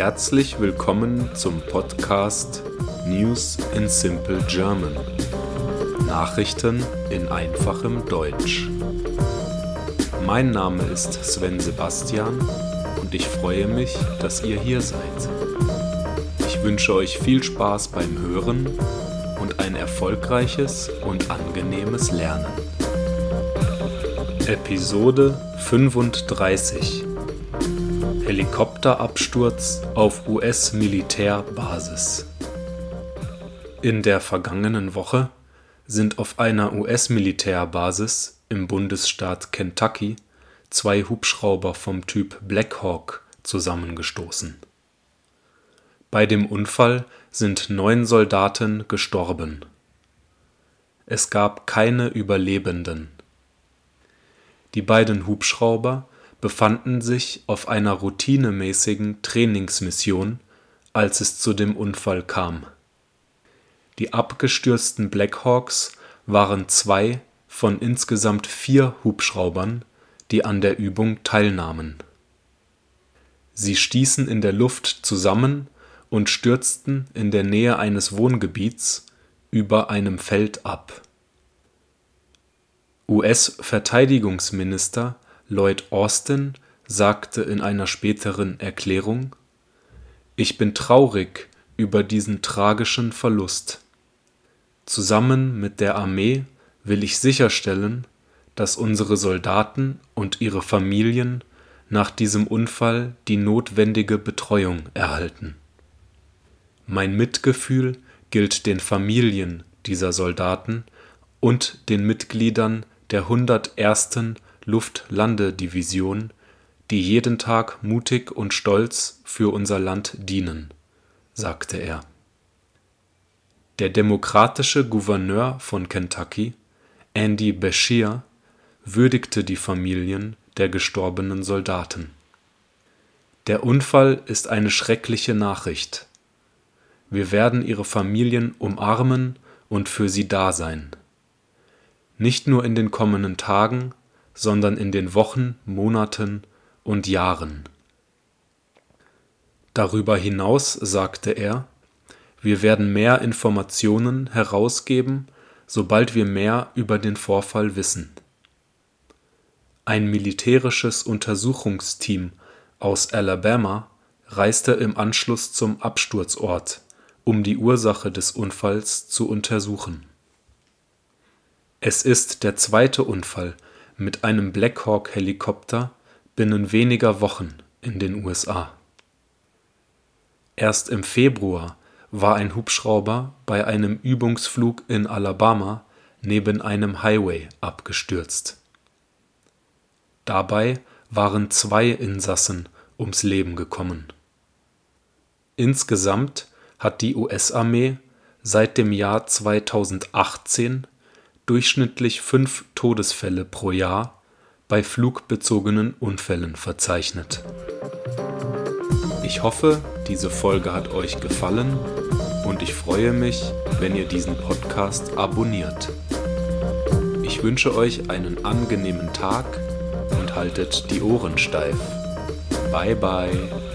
Herzlich willkommen zum Podcast News in Simple German. Nachrichten in einfachem Deutsch. Mein Name ist Sven Sebastian und ich freue mich, dass ihr hier seid. Ich wünsche euch viel Spaß beim Hören und ein erfolgreiches und angenehmes Lernen. Episode 35 Helikopterabsturz auf US-Militärbasis. In der vergangenen Woche sind auf einer US-Militärbasis im Bundesstaat Kentucky zwei Hubschrauber vom Typ Black Hawk zusammengestoßen. Bei dem Unfall sind neun Soldaten gestorben. Es gab keine Überlebenden. Die beiden Hubschrauber befanden sich auf einer routinemäßigen Trainingsmission, als es zu dem Unfall kam. Die abgestürzten Blackhawks waren zwei von insgesamt vier Hubschraubern, die an der Übung teilnahmen. Sie stießen in der Luft zusammen und stürzten in der Nähe eines Wohngebiets über einem Feld ab. US-Verteidigungsminister Lloyd Austin sagte in einer späteren Erklärung: „ Ich bin traurig über diesen tragischen Verlust. Zusammen mit der Armee will ich sicherstellen, dass unsere Soldaten und ihre Familien nach diesem Unfall die notwendige Betreuung erhalten. Mein Mitgefühl gilt den Familien dieser Soldaten und den Mitgliedern der 101. Luftlandedivision, die jeden Tag mutig und stolz für unser Land dienen, sagte er. Der demokratische Gouverneur von Kentucky, Andy Beshear, würdigte die Familien der gestorbenen Soldaten. Der Unfall ist eine schreckliche Nachricht. Wir werden ihre Familien umarmen und für sie da sein. Nicht nur in den kommenden Tagen, sondern in den Wochen, Monaten und Jahren. Darüber hinaus sagte er, wir werden mehr Informationen herausgeben, sobald wir mehr über den Vorfall wissen. Ein militärisches Untersuchungsteam aus Alabama reiste im Anschluss zum Absturzort, um die Ursache des Unfalls zu untersuchen. Es ist der zweite Unfall mit einem Black Hawk Helikopter binnen weniger Wochen in den USA. Erst im Februar war ein Hubschrauber bei einem Übungsflug in Alabama neben einem Highway abgestürzt. Dabei waren zwei Insassen ums Leben gekommen. Insgesamt hat die US-Armee seit dem Jahr 2018 durchschnittlich fünf Todesfälle pro Jahr bei flugbezogenen Unfällen verzeichnet. Ich hoffe, diese Folge hat euch gefallen und ich freue mich, wenn ihr diesen Podcast abonniert. Ich wünsche euch einen angenehmen Tag und haltet die Ohren steif. Bye bye.